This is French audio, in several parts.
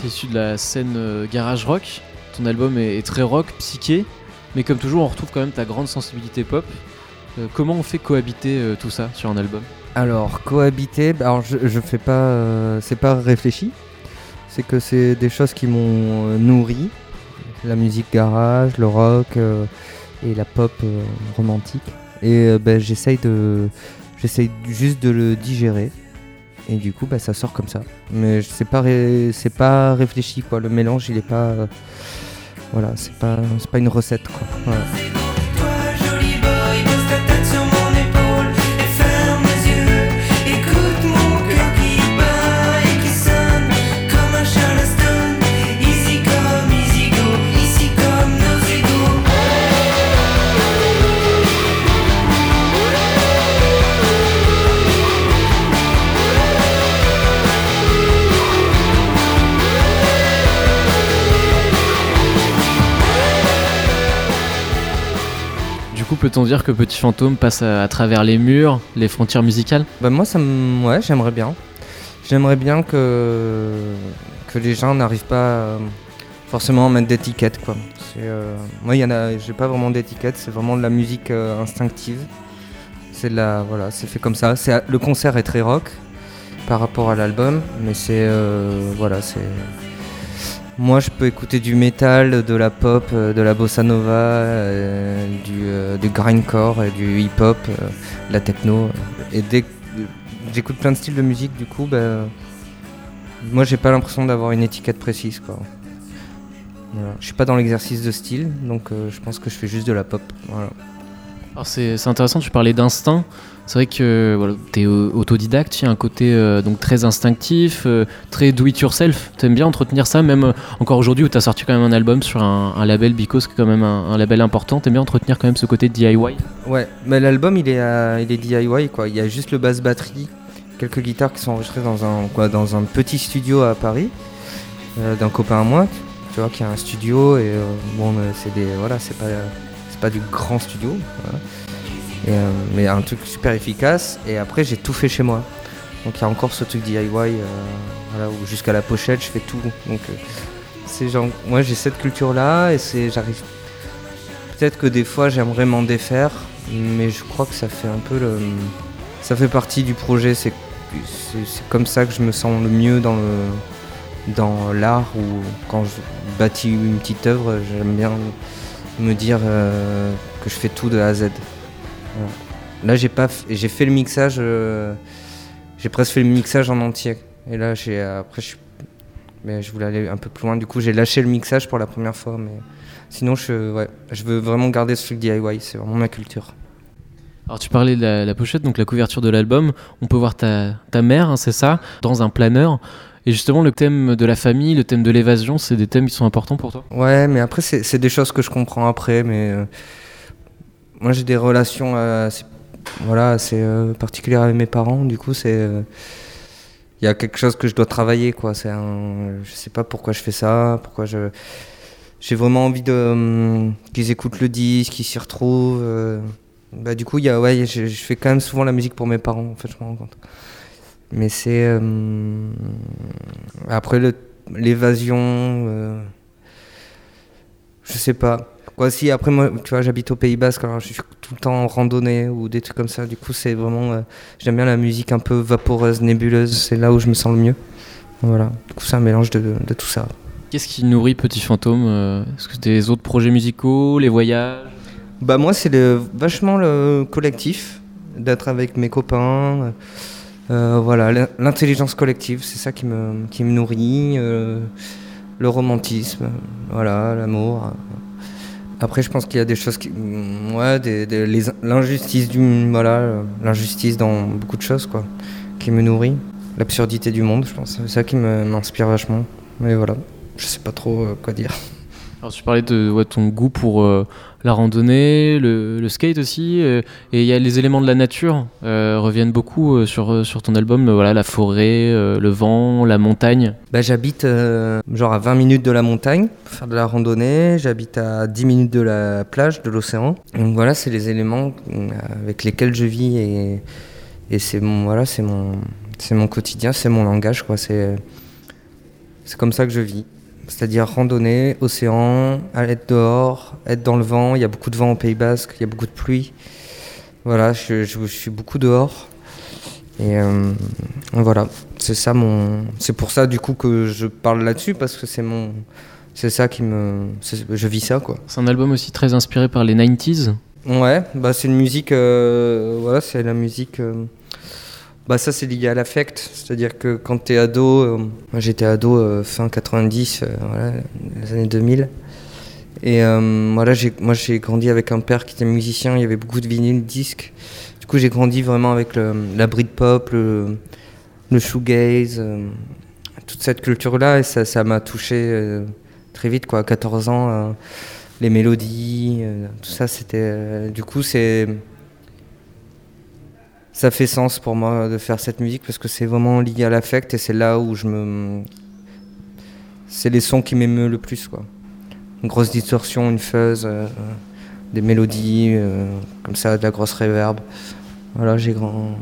tu es issu de la scène euh, garage rock. Ton album est, très rock, psyché, mais comme toujours, on retrouve quand même ta grande sensibilité pop. Euh, comment on fait cohabiter euh, tout ça sur un album? Alors, cohabiter, bah, alors je, fais pas. c'est pas réfléchi. C'est que c'est des choses qui m'ont nourri. La musique garage, le rock et la pop romantique. Et bah, j'essaye de. J'essaye juste de le digérer. Et du coup, bah, ça sort comme ça. Mais c'est pas, c'est pas réfléchi, quoi. Le mélange, il est pas. euh, voilà, c'est pas, c'est pas une recette, quoi. Peut-on dire que Petit Fantôme passe à, travers les murs, les frontières musicales? Bah moi ça me... ouais j'aimerais bien. J'aimerais bien que que les gens n'arrivent pas euh, forcément à mettre d'étiquette quoi. Euh, Moi il y en a, j'ai pas vraiment d'étiquette, c'est vraiment de la musique euh, instinctive. C'est la voilà, c'est fait comme ça. C'est le concert est très rock par rapport à l'album, mais c'est voilà c'est. Moi, je peux écouter du métal, de la pop, euh, de la bossa nova, euh, du, euh, du grindcore, du hip-hop, de la techno. Et dès que j'écoute plein de styles de musique, du coup, bah, moi, j'ai pas l'impression d'avoir une étiquette précise. Quoi. Je suis pas dans l'exercice de style, donc je pense que je fais juste de la pop. Voilà. C'est intéressant, tu parlais d'instinct. C'est vrai que voilà, tu es autodidacte, il y a un côté euh, donc très instinctif, euh, très do it yourself. Tu aimes bien entretenir ça, même euh, encore aujourd'hui où tu as sorti quand même un album sur un, label Bicos, qui est quand même un, label important. Tu aimes bien entretenir quand même ce côté DIY Ouais, mais l'album il il est DIY quoi. Il y a juste le basse batterie, quelques guitares qui sont enregistrées dans un, quoi, dans un petit studio à Paris, d'un copain à moi, tu vois, qui a un studio et bon, c'est des, voilà, c'est pas, pas du grand studio, euh, mais un truc super efficace. Et après j'ai tout fait chez moi. Donc il y a encore ce truc DIY, euh, voilà, où jusqu'à la pochette je fais tout. Donc euh, c'est genre, moi j'ai cette culture là et c'est, j'arrive. Peut-être que des fois j'aimerais m'en défaire, mais je crois que ça fait un peu le, ça fait partie du projet. C'est, c'est, c'est comme ça que je me sens le mieux dans le, dans l'art ou quand je bâtis une petite œuvre, j'aime bien me dire euh, que je fais tout de A à Z. Voilà. Là j'ai pas, f- j'ai fait le mixage, euh, j'ai presque fait le mixage en entier. Et là j'ai, après je mais je voulais aller un peu plus loin. Du coup, j'ai lâché le mixage pour la première fois. Mais sinon, je, ouais, je veux vraiment garder ce truc DIY. C'est vraiment ma culture. Alors tu parlais de la, la pochette, donc la couverture de l'album. On peut voir ta, ta mère, hein, c'est ça, dans un planeur. Et justement, le thème de la famille, le thème de l'évasion, c'est des thèmes qui sont importants pour toi? Ouais, mais après, c'est des choses que je comprends après. Mais euh, moi, j'ai des relations assez, voilà, assez euh, particulières avec mes parents. Du coup, c'est. euh, il y a quelque chose que je dois travailler, quoi. C'est je sais pas pourquoi je fais ça, pourquoi je. J'ai vraiment envie hum, qu'ils écoutent le disque, qu'ils s'y retrouvent. euh. Bah, du coup, y a, ouais, je, je fais quand même souvent la musique pour mes parents, en fait, je me rends compte. Mais c'est. hum, Après, l'évasion. euh, Je sais pas. Quoi, si, après, moi, tu vois, j'habite au Pays Basque, alors je suis tout le temps en randonnée ou des trucs comme ça. Du coup, c'est vraiment. euh, J'aime bien la musique un peu vaporeuse, nébuleuse. C'est là où je me sens le mieux. Voilà. Du coup, c'est un mélange de, de tout ça. Qu'est-ce qui nourrit Petit Fantôme euh, Est-ce que c'est des autres projets musicaux, les voyages? Bah moi c'est vachement le collectif, d'être avec mes copains, euh, voilà, l'in- l'intelligence collective, c'est ça qui me, nourrit, euh, le romantisme, voilà, l'amour. Après je pense qu'il y a des choses qui, mm, ouais, des- l'injustice du, voilà, euh, l'injustice dans beaucoup de choses quoi, qui me nourrit, l'absurdité du monde, je pense, c'est ça qui m'inspire vachement. Mais voilà, je sais pas trop euh, quoi dire. Alors tu parlais de ton goût pour euh, la randonnée, le, skate aussi, euh, et il y a les éléments de la nature euh, reviennent beaucoup sur, sur ton album, voilà, la forêt, le vent, la montagne. Bah, j'habite genre à 20 minutes de la montagne pour faire de la randonnée. J'habite à 10 minutes de la plage, de l'océan. Donc voilà, c'est les éléments avec lesquels je vis et, et c'est mon voilà, c'est mon c'est mon quotidien, c'est mon langage quoi. C'est C'est comme ça que je vis. C'est-à-dire randonnée, océan, être dehors, être dans le vent. Il y a beaucoup de vent au Pays Basque, il y a beaucoup de pluie. Voilà, je, je- je suis beaucoup dehors. Et euh, voilà, c'est ça mon. C'est pour ça du coup que je parle là-dessus parce que c'est mon. C'est ça qui me. Je vis ça quoi. C'est un album aussi très inspiré par les 90s. Ouais, bah c'est une musique, euh, voilà, c'est la musique. euh, bah ça c'est lié à l'affect, c'est-à-dire que quand t'es ado, euh, moi j'étais ado euh, fin 90, euh, les années 2000. Et voilà, j'ai, moi j'ai grandi avec un père qui était musicien, il y avait beaucoup de vinyles, disques. Du coup j'ai grandi vraiment avec la Britpop, le, le shoegaze, toute cette culture-là et ça, m'a touché très vite quoi, à 14 ans. les mélodies, tout ça, c'était. du coup, c'est. Ça fait sens pour moi de faire cette musique parce que c'est vraiment lié à l'affect et c'est là où je me. C'est les sons qui m'émeut le plus, quoi. Une grosse distorsion, une fuzz, euh, des mélodies, euh, comme ça, de la grosse reverb. Voilà, j'ai grand.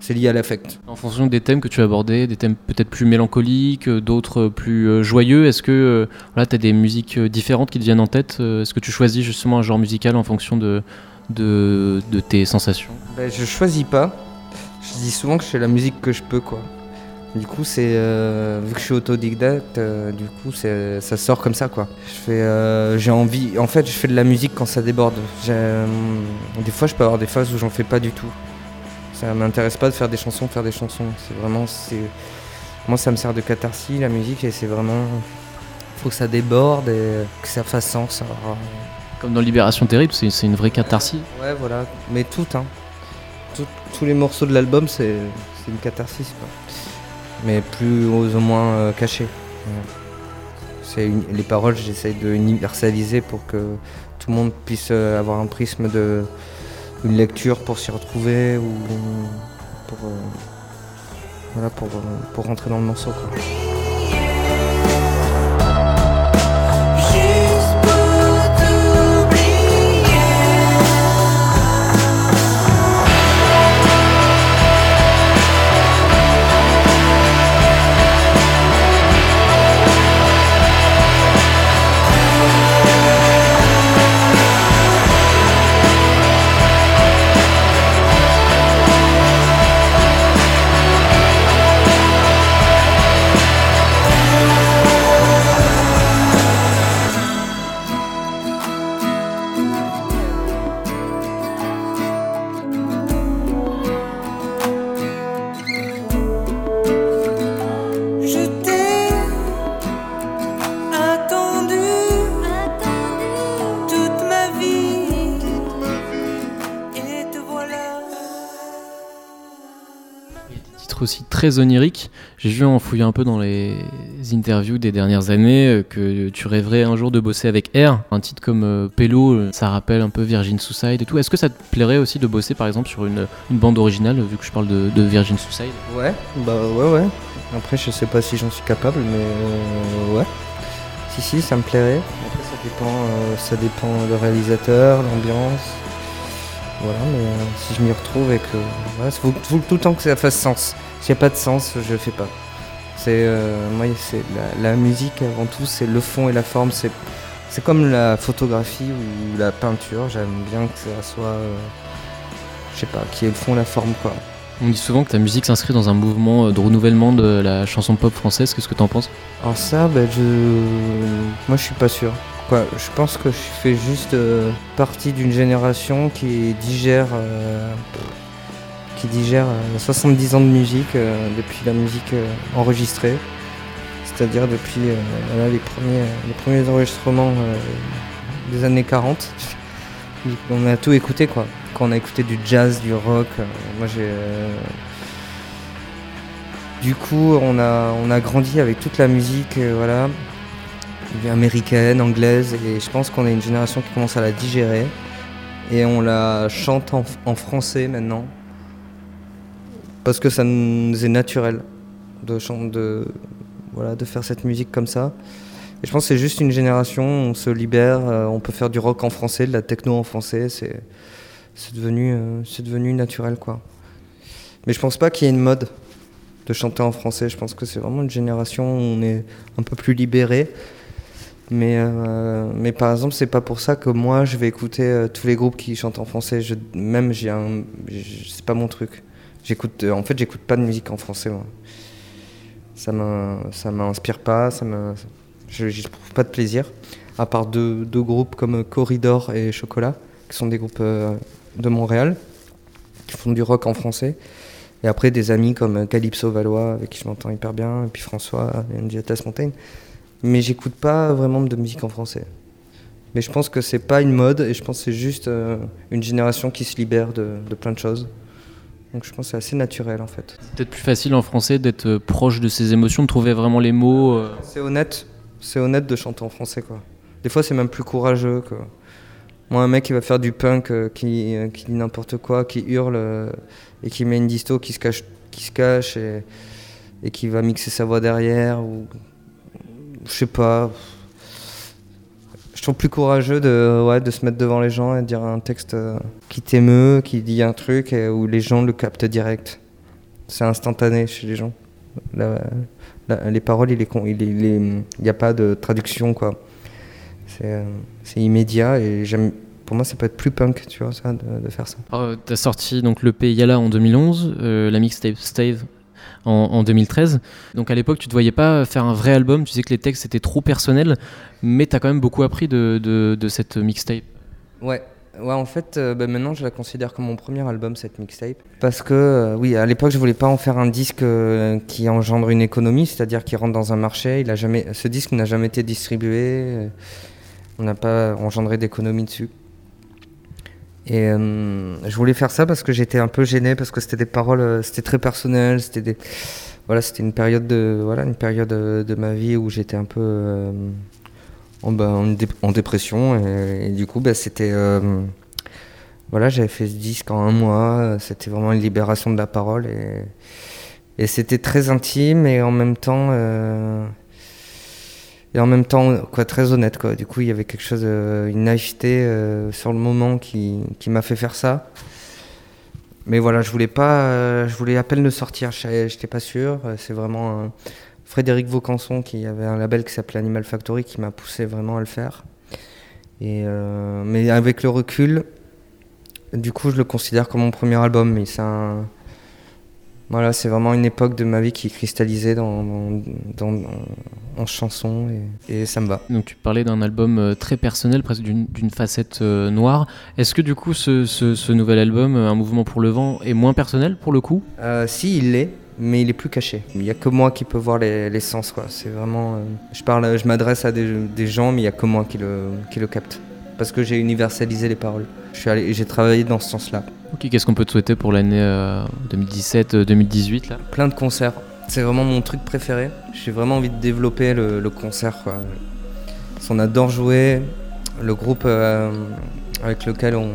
C'est lié à l'affect. En fonction des thèmes que tu as abordés, des thèmes peut-être plus mélancoliques, euh, d'autres plus joyeux, est-ce que voilà, tu as des musiques différentes qui te viennent en tête Est-ce que tu choisis justement un genre musical en fonction de, de, de tes sensations Ben, je choisis pas. Je dis souvent que je fais la musique que je peux, quoi. Du coup, c'est euh, vu que je suis autodidacte, euh, du coup, ça sort comme ça, quoi. Je fais, euh, j'ai envie. En fait, je fais de la musique quand ça déborde. Euh, des fois, je peux avoir des phases où j'en fais pas du tout. Ça m'intéresse pas de faire des chansons, faire des chansons. C'est vraiment, c'est moi, ça me sert de catharsis, la musique, et c'est vraiment, faut que ça déborde et que ça fasse sens. Alors, Comme dans Libération Terrible, c'est une vraie catharsis. Ouais, voilà, mais tout, hein. Tous les morceaux de l'album, c'est une catharsis, quoi. Mais plus ou moins euh, caché. Les paroles, j'essaye de universaliser pour que tout le monde puisse euh, avoir un prisme de une lecture pour s'y retrouver ou pour euh, voilà pour, pour rentrer dans le morceau. Quoi. Très onirique. J'ai vu en fouillant un peu dans les interviews des dernières années euh, que tu rêverais un jour de bosser avec R. Un titre comme euh, Pello, euh, ça rappelle un peu Virgin Suicide et tout. Est-ce que ça te plairait aussi de bosser par exemple sur une, bande originale, vu que je parle de, Virgin Suicide? Ouais, bah ouais, ouais. Après, je sais pas si j'en suis capable, mais ouais. Si, si, ça me plairait. Après, ça dépend, ça dépend le réalisateur, l'ambiance. Voilà, mais euh, si je m'y retrouve et que. Voilà, il faut, faut tout le temps que ça fasse sens. S'il n'y a pas de sens, je le fais pas. C'est. euh, moi, c'est la, la musique avant tout, c'est le fond et la forme. C'est, c'est comme la photographie ou la peinture. J'aime bien que ça soit. euh, je sais pas, qui est le fond et la forme, quoi. On dit souvent que ta musique s'inscrit dans un mouvement euh, de renouvellement de la chanson pop française. Qu'est-ce que t'en penses? Alors ça, ben, je... moi je suis pas sûr. Je pense que je fais juste euh, partie d'une génération qui digère, euh, qui digère euh, 70 ans de musique euh, depuis la musique euh, enregistrée, c'est-à-dire depuis euh, les, premiers, enregistrements euh, des années 40. On a tout écouté quoi. Quand on a écouté du jazz, du rock, euh, moi j'ai euh, du coup, on a, on a grandi avec toute la musique euh, voilà, américaine, anglaise, et je pense qu'on est une génération qui commence à la digérer. Et on la chante en, français maintenant. Parce que ça nous est naturel de, faire cette musique comme ça. Et je pense que c'est juste une génération, on se libère, euh, on peut faire du rock en français, de la techno en français, c'est devenu, euh, devenu naturel quoi. Mais je pense pas qu'il y ait une mode de chanter en français. Je pense que c'est vraiment une génération où on est un peu plus libéré. Mais, euh, mais par exemple, c'est pas pour ça que moi je vais écouter euh, tous les groupes qui chantent en français. Même, j'ai c'est pas mon truc. J'écoute, euh, en fait, j'écoute pas de musique en français. Ça ça m'inspire pas. Ça me, je j'y trouve pas de plaisir. À part deux, deux groupes comme Corridor et Chocolat, qui sont des groupes de Montréal, qui font du rock en français. Et après, des amis comme Calypso Valois, avec qui je m'entends hyper bien, et puis François, Giatas Montaigne. Mais j'écoute pas vraiment de musique en français. Mais je pense que c'est pas une mode, et je pense que c'est juste euh, une génération qui se libère de, de plein de choses. Donc je pense que c'est assez naturel en fait. C'est peut-être plus facile en français d'être euh, proche de ses émotions, de trouver vraiment les mots. euh. C'est honnête, c'est honnête de chanter en français quoi. Des fois c'est même plus courageux quoi. Moi un mec qui va faire du punk, euh, qui, euh, qui dit n'importe quoi, qui hurle et qui met une disto qui se cache, qui se cache et, et qui va mixer sa voix derrière ou je sais pas. Je trouve plus courageux de, ouais, de se mettre devant les gens et de dire un texte euh, qui t'émeut, qui dit un truc et où les gens le captent direct. C'est instantané chez les gens. La- les paroles, il n'y a pas de traduction quoi. C'est euh, c'est immédiat et j'aime. Pour moi, ça peut être plus punk, tu vois, ça, de, faire ça. Euh, T'as sorti donc le Yala en 2011, euh, la mixtape Stave en, en 2013. Donc à l'époque, tu te voyais pas faire un vrai album. Tu sais que les textes étaient trop personnels, mais t'as quand même beaucoup appris de, cette mixtape. Ouais. Ouais, en fait, euh, bah, maintenant, je la considère comme mon premier album, cette mixtape. Parce que, euh, oui, à l'époque, je voulais pas en faire un disque euh, qui engendre une économie, c'est-à-dire qui rentre dans un marché. Il a jamais, ce disque n'a jamais été distribué. on n'a pas engendré d'économie dessus. Et euh, je voulais faire ça parce que j'étais un peu gêné, parce que c'était des paroles, euh, c'était très personnel, c'était des... Voilà, c'était une période de, voilà, une période euh, de ma vie où j'étais un peu en, bah, en, dé- en dépression et, du coup, bah, c'était, voilà, j'avais fait ce disque en un mois. C'était vraiment une libération de la parole et, et c'était très intime et en même temps, et en même temps, quoi, très honnête, quoi. Du coup, il y avait quelque chose, euh, une naïveté euh, sur le moment qui, qui m'a fait faire ça. Mais voilà, je voulais pas, euh, je voulais à peine le sortir, j'étais pas sûr. C'est vraiment Frédéric Vaucanson qui avait un label qui s'appelait Animal Factory qui m'a poussé vraiment à le faire. Et mais avec le recul, du coup, je le considère comme mon premier album. Mais c'est un, voilà, c'est vraiment une époque de ma vie qui est cristallisée dans, dans, dans- en chansons et, et ça me va. Donc tu parlais d'un album euh, très personnel, presque d'une facette euh, noire. Est-ce que du coup ce, ce- ce nouvel album, euh, Un mouvement pour le vent, est moins personnel pour le coup? Euh, si, il l'est, mais il est plus caché. Il n'y a que moi qui peux voir les, les sens, quoi. C'est vraiment. euh, je parle, je m'adresse à des, des gens, mais il n'y a que moi qui le, qui le capte. Parce que j'ai universalisé les paroles. J'ai travaillé dans ce sens-là. Ok, qu'est-ce qu'on peut te souhaiter pour l'année euh, 2017-2018 là? Plein de concerts. C'est vraiment mon truc préféré. J'ai vraiment envie de développer le, concert, qu'on adore jouer. Le groupe euh, avec lequel on,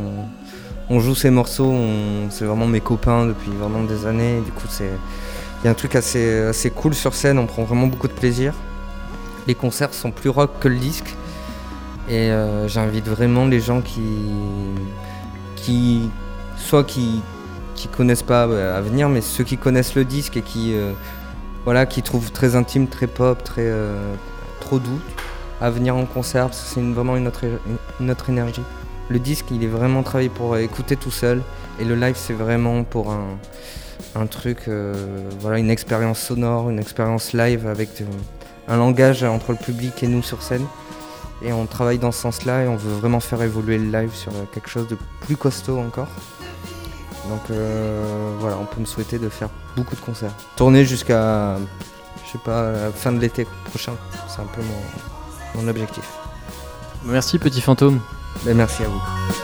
on joue ces morceaux, on- c'est vraiment mes copains depuis vraiment des années. Du coup, c'est il y a un truc assez, assez cool sur scène. On prend vraiment beaucoup de plaisir. Les concerts sont plus rock que le disque. Et euh, j'invite vraiment les gens qui, qui soit qui, qui connaissent pas euh, à venir, mais ceux qui connaissent le disque et qui, euh, voilà, qui trouvent très intime, très pop, très euh, trop doux à venir en concert parce que c'est vraiment une autre, une autre énergie. Le disque, il est vraiment travaillé pour écouter tout seul et le live, c'est vraiment pour un, un truc, voilà, une expérience sonore, une expérience live avec un langage entre le public et nous sur scène. Et on travaille dans ce sens-là et on veut vraiment faire évoluer le live sur quelque chose de plus costaud encore. Donc euh, voilà, on peut me souhaiter de faire beaucoup de concerts. Tourner jusqu'à, je sais pas, la fin de l'été prochain. C'est un peu mon, mon objectif. Merci petit fantôme. Ben, merci à vous.